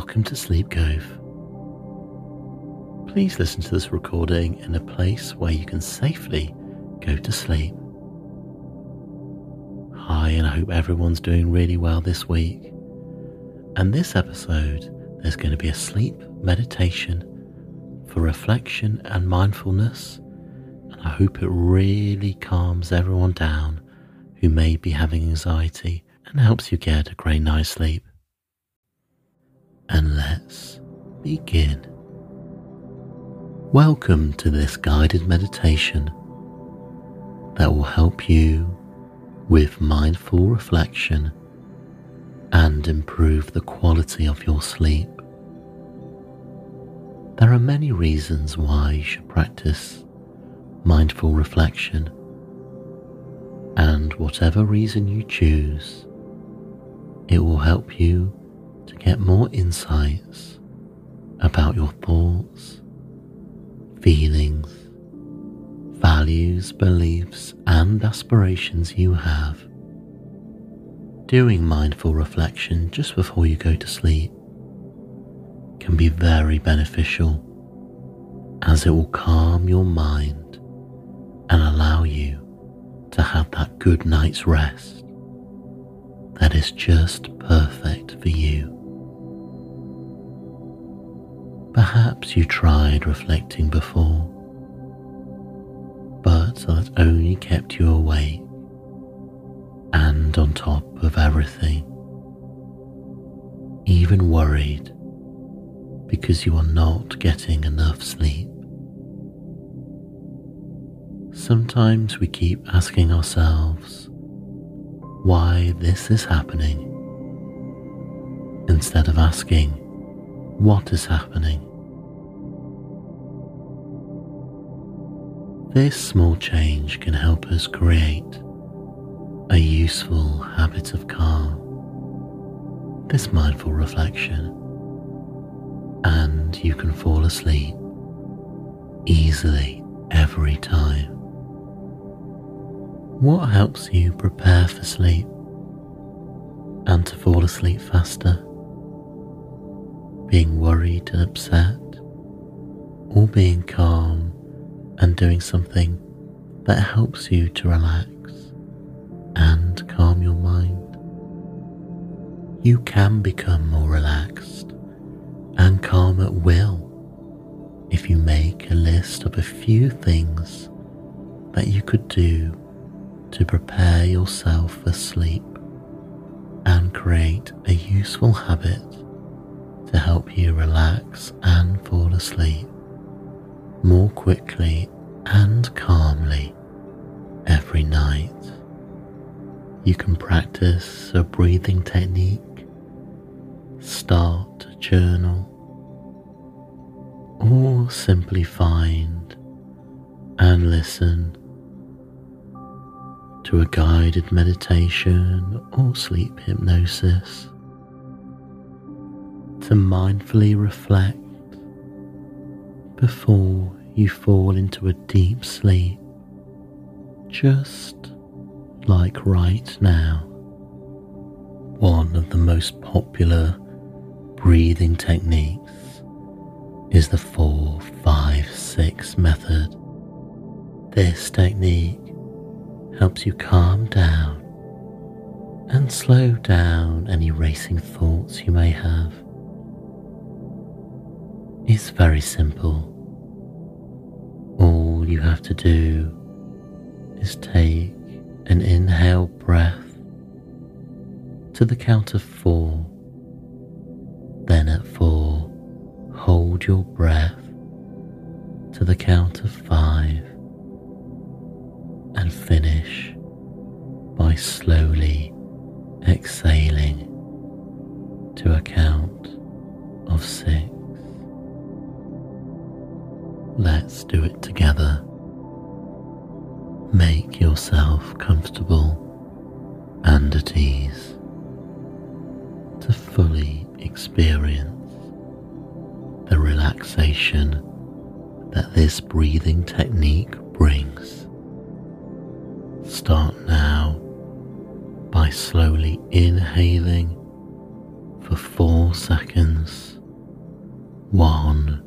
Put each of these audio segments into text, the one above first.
welcome to Sleep Cove. Please listen to this recording in a place where you can safely go to sleep. Hi, and I hope everyone's doing really well this week. And this episode, there's going to be a sleep meditation for reflection and mindfulness. And I hope it really calms everyone down who may be having anxiety and helps you get a great night's sleep. And let's begin. Welcome to this guided meditation that will help you with mindful reflection and improve the quality of your sleep. There are many reasons why you should practice mindful reflection, and whatever reason you choose, it will help you to get more insights about your thoughts, feelings, values, beliefs, and aspirations you have. Doing mindful reflection just before you go to sleep can be very beneficial as it will calm your mind and allow you to have that good night's rest that is just perfect for you. Perhaps you tried reflecting before, but that only kept you awake and on top of everything, even worried because you are not getting enough sleep. Sometimes we keep asking ourselves why this is happening instead of asking what is happening. This small change can help us create a useful habit of calm, this mindful reflection, and you can fall asleep easily every time. What helps you prepare for sleep and to fall asleep faster? Being worried and upset, or being calm and doing something that helps you to relax and calm your mind. You can become more relaxed and calm at will if you make a list of a few things that you could do to prepare yourself for sleep and create a useful habit to help you relax and fall asleep more quickly and calmly every night. You can practice a breathing technique, start a journal, or simply find and listen to a guided meditation or sleep hypnosis to mindfully reflect before you fall into a deep sleep, just like right now. One of the most popular breathing techniques is the 4 5 6 method. This technique helps you calm down and slow down any racing thoughts you may have. It's very simple. All you have to do is take an inhale breath to the count of four. Then at four, hold your breath to the count of five and finish by slowly exhaling to a count of six. Let's do it together. Make yourself comfortable and at ease to fully experience the relaxation that this breathing technique brings. Start now by slowly inhaling for four seconds One,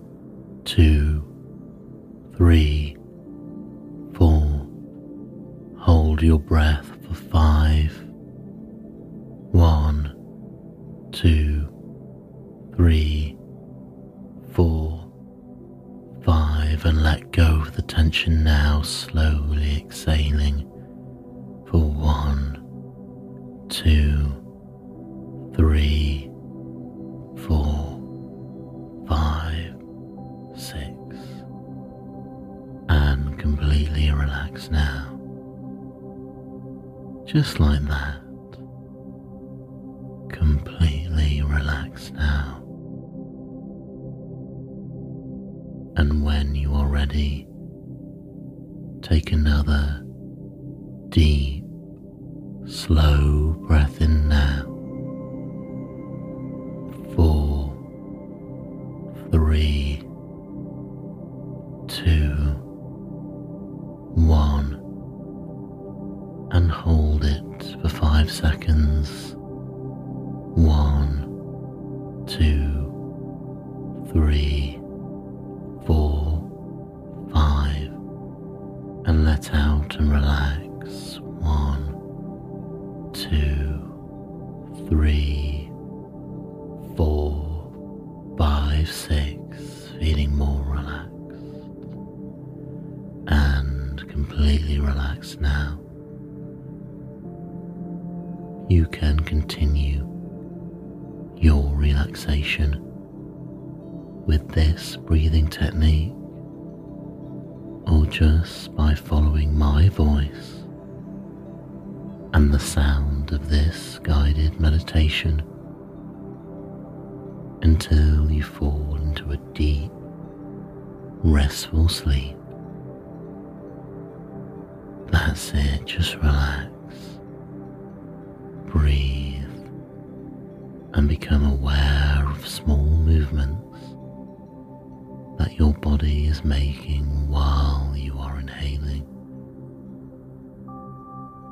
two, three, four. Hold your breath for five. One, two, three, four, five, and let go of the tension now, slowly exhaling for one, two, Just like that. With this breathing technique or just by following my voice and the sound of this guided meditation until you fall into a deep, restful sleep. That's it, just relax, breathe, and become aware of small body is making while you are inhaling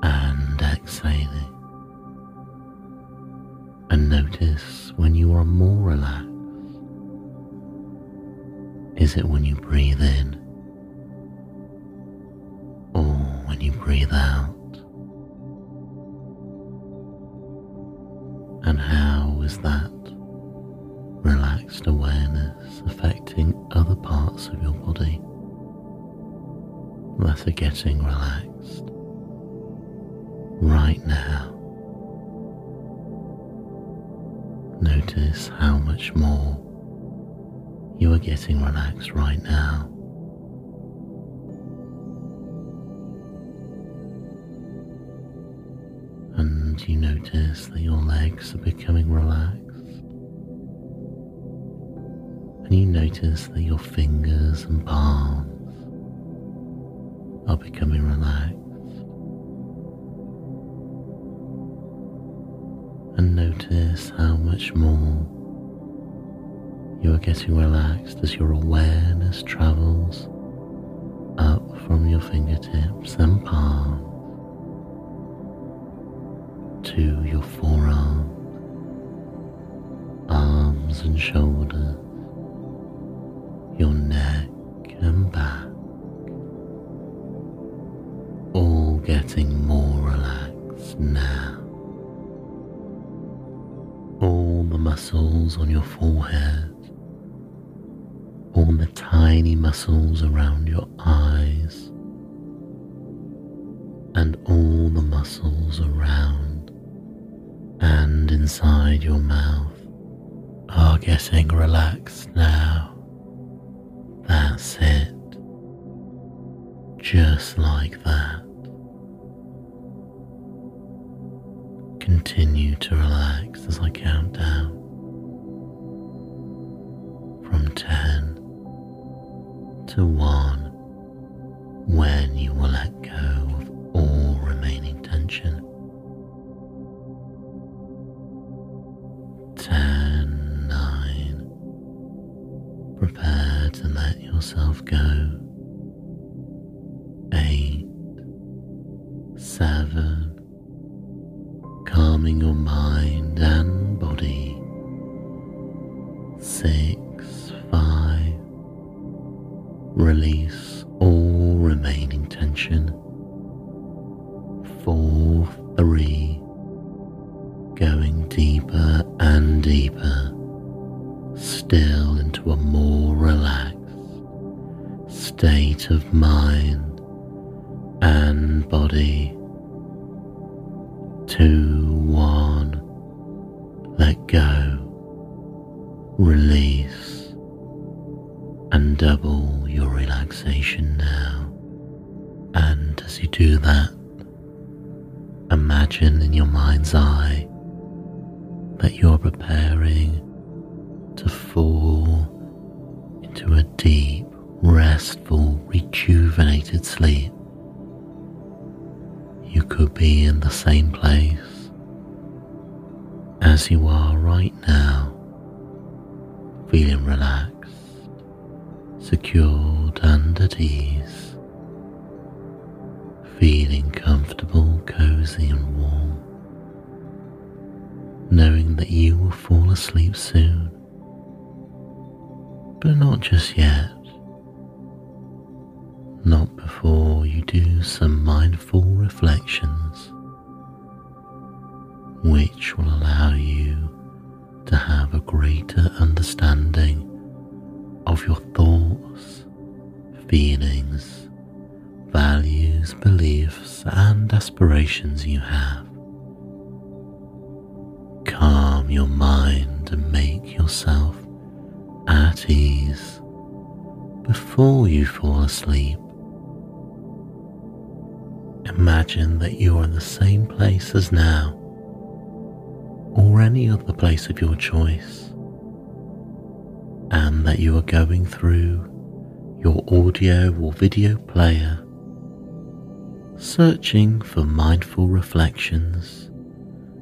and exhaling. And notice when you are more relaxed. Is it when you breathe in getting relaxed right now? Notice how much more you are getting relaxed right now. And you notice that your legs are becoming relaxed. And you notice that your fingers and palms becoming relaxed. And notice how much more you are getting relaxed as your awareness travels up from your fingertips and palms to your forearms, arms and shoulders, forehead, all the tiny muscles around your eyes, and all the muscles around and inside your mouth are getting relaxed now. That's it. Just like that. Continue to relax as I count down to 1 You could be in the same place as you are right now, feeling relaxed, secured, and at ease, feeling comfortable, cozy, and warm, knowing that you will fall asleep soon but not just yet. Not before you do some mindful reflections, which will allow you to have a greater understanding of your thoughts, feelings, values, beliefs, and aspirations you have. Calm your mind and make yourself at ease before you fall asleep. Imagine that you are in the same place as now, or any other place of your choice, and that you are going through your audio or video player, searching for mindful reflections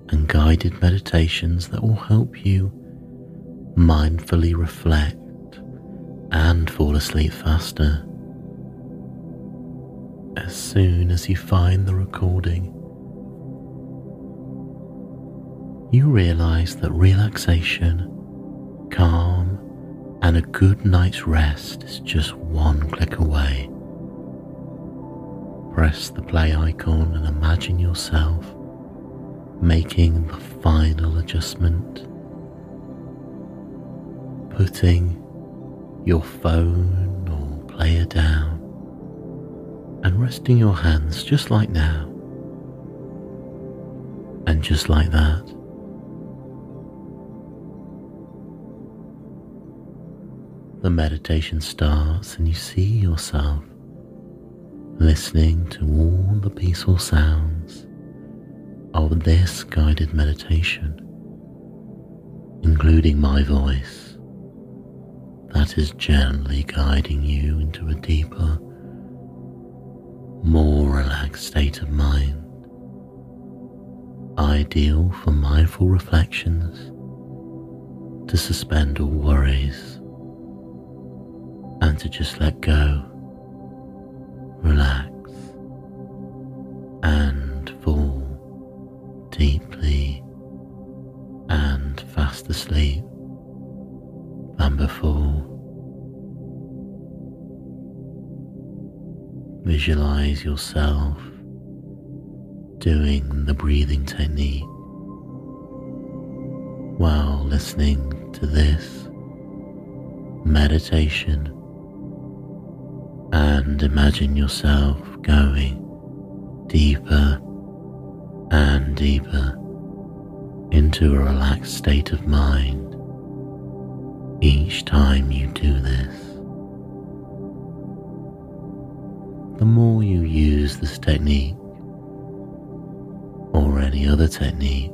and guided meditations that will help you mindfully reflect and fall asleep faster. As soon as you find the recording, you realize that relaxation, calm, and a good night's rest is just one click away. Press the play icon and imagine yourself making the final adjustment. Putting your phone or player down and resting your hands just like now. And just like that, the meditation starts and you see yourself listening to all the peaceful sounds of this guided meditation, including my voice that is gently guiding you into a deeper, more relaxed state of mind, ideal for mindful reflections to suspend all worries and to just let go, relax, and fall deeply and fast asleep Visualize yourself doing the breathing technique while listening to this meditation and imagine yourself going deeper and deeper into a relaxed state of mind each time you do this. More you use this technique or any other technique,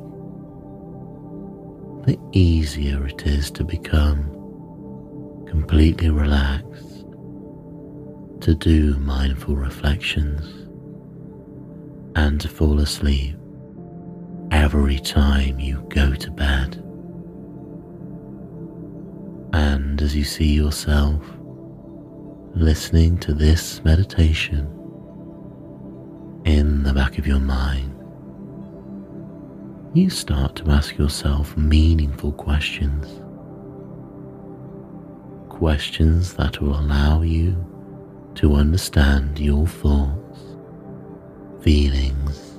the easier it is to become completely relaxed, to do mindful reflections, and to fall asleep every time you go to bed. And as you see yourself listening to this meditation in the back of your mind, you start to ask yourself meaningful questions. Questions that will allow you to understand your thoughts, feelings,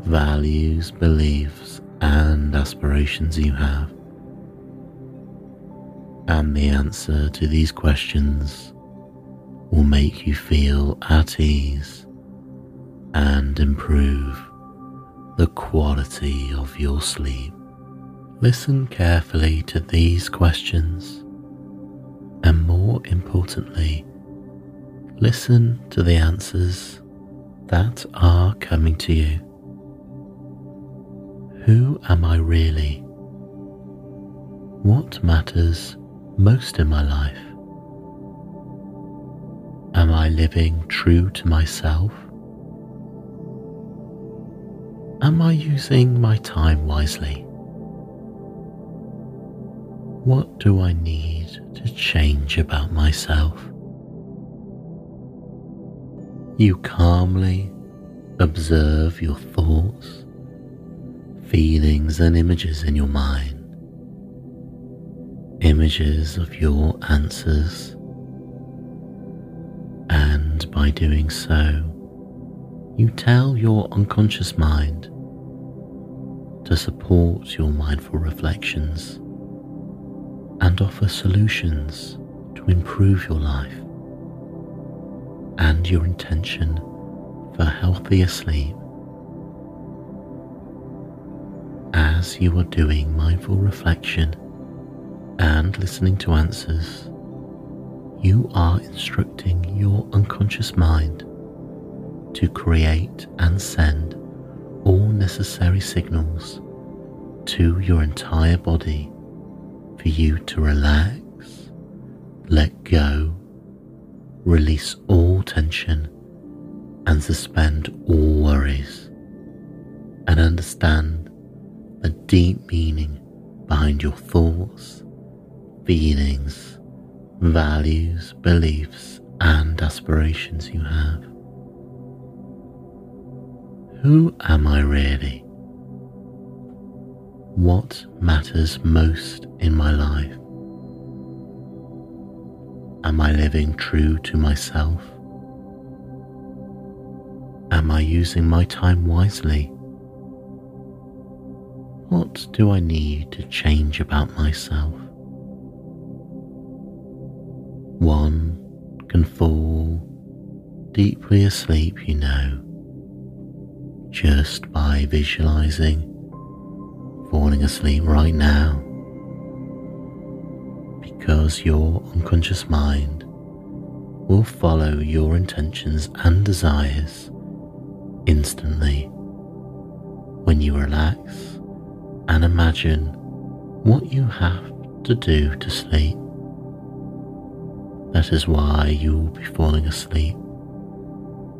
values, beliefs, and aspirations you have And the answer to these questions will make you feel at ease and improve the quality of your sleep. Listen carefully to these questions and more importantly, listen to the answers that are coming to you. Who am I really? What matters most in my life? Am I living true to myself? Am I using my time wisely? What do I need to change about myself? You calmly observe your thoughts, feelings, and images in your mind. Images of your answers. Doing so, you tell your unconscious mind to support your mindful reflections and offer solutions to improve your life and your intention for healthier sleep. As you are doing mindful reflection and listening to answers, you are instructing your unconscious mind to create and send all necessary signals to your entire body for you to relax, let go, release all tension, and suspend all worries, and understand the deep meaning behind your thoughts, feelings, values, beliefs, and aspirations you have. Who am I really? what matters most in my life? Am I living true to myself? Am I using my time wisely? What do I need to change about myself? One can fall deeply asleep, you know, just by visualizing falling asleep right now because your unconscious mind will follow your intentions and desires instantly when you relax and imagine what you have to do to sleep. That is why you will be falling asleep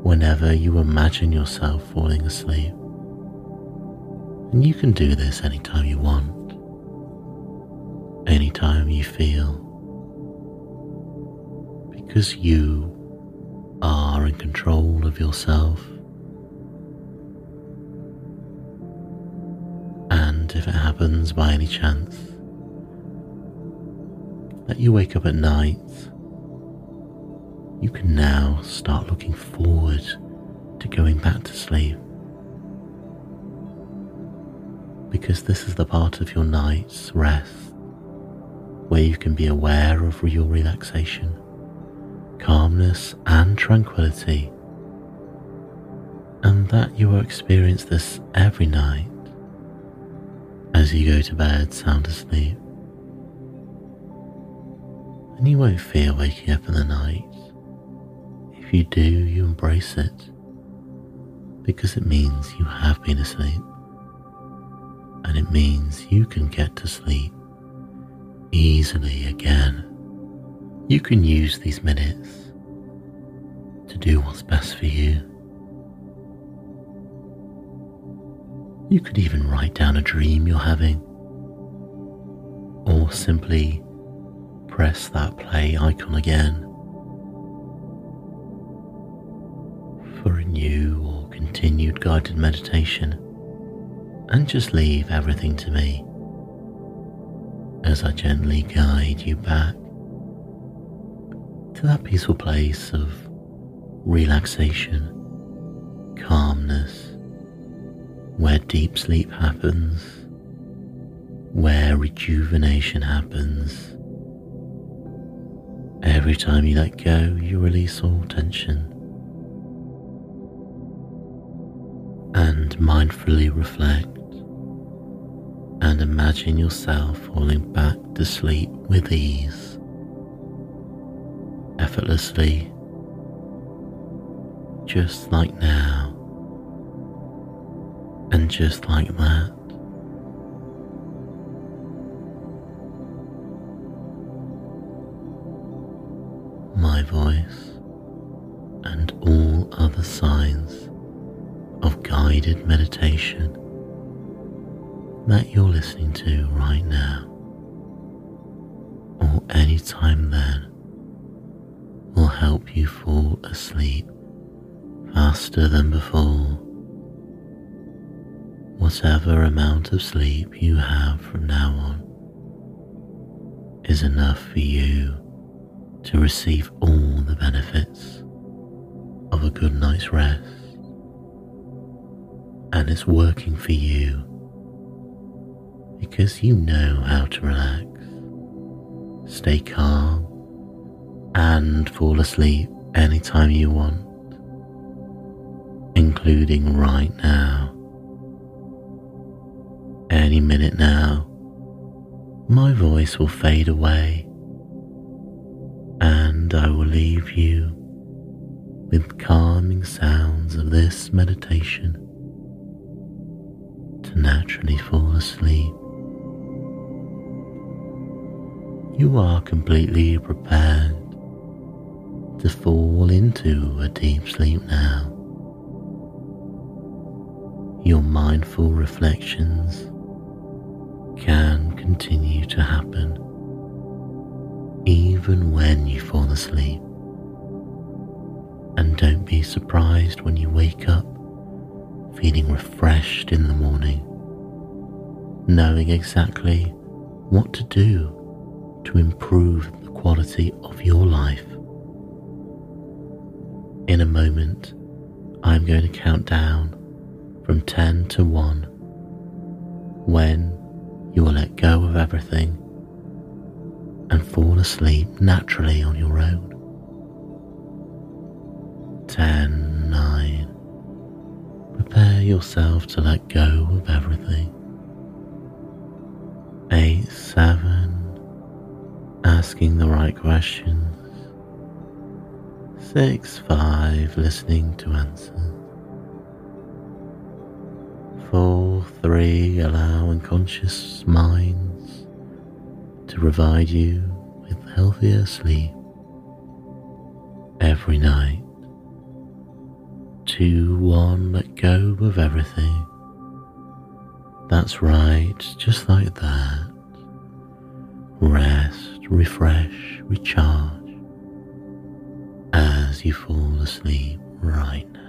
whenever you imagine yourself falling asleep. And you can do this anytime you want, anytime you feel, because you are in control of yourself. And if it happens by any chance that you wake up at night, you can now start looking forward to going back to sleep because this is the part of your night's rest where you can be aware of your relaxation, calmness, and tranquility, and that you will experience this every night as you go to bed sound asleep. And you won't fear waking up in the night. If you do, you embrace it because it means you have been asleep and it means you can get to sleep easily again. You can use these minutes to do what's best for you. You could even write down a dream you're having, or simply press that play icon again for a new or continued guided meditation and just leave everything to me as I gently guide you back to that peaceful place of relaxation, calmness, where deep sleep happens, where rejuvenation happens, Every time you let go, you release all tension. And mindfully reflect and imagine yourself falling back to sleep with ease, effortlessly, just like now, and just like that. Sleep you have from now on is enough for you to receive all the benefits of a good night's rest, and it's working for you because you know how to relax, stay calm, and fall asleep anytime you want, including right now. Any minute now, my voice will fade away and I will leave you with calming sounds of this meditation to naturally fall asleep. you are completely prepared to fall into a deep sleep now. Your mindful reflections can continue to happen even when you fall asleep. And don't be surprised when you wake up feeling refreshed in the morning, knowing exactly what to do to improve the quality of your life. In a moment, I'm going to count down from 10 to 1 when you will let go of everything and fall asleep naturally on your own. 10, 9. Prepare yourself to let go of everything. 8, 7, asking the right questions. Six, five, listening to answers. Three, allow unconscious minds to provide you with healthier sleep every night. Two, one, let go of everything. That's right, just like that. Rest refresh, recharge as you fall asleep right now.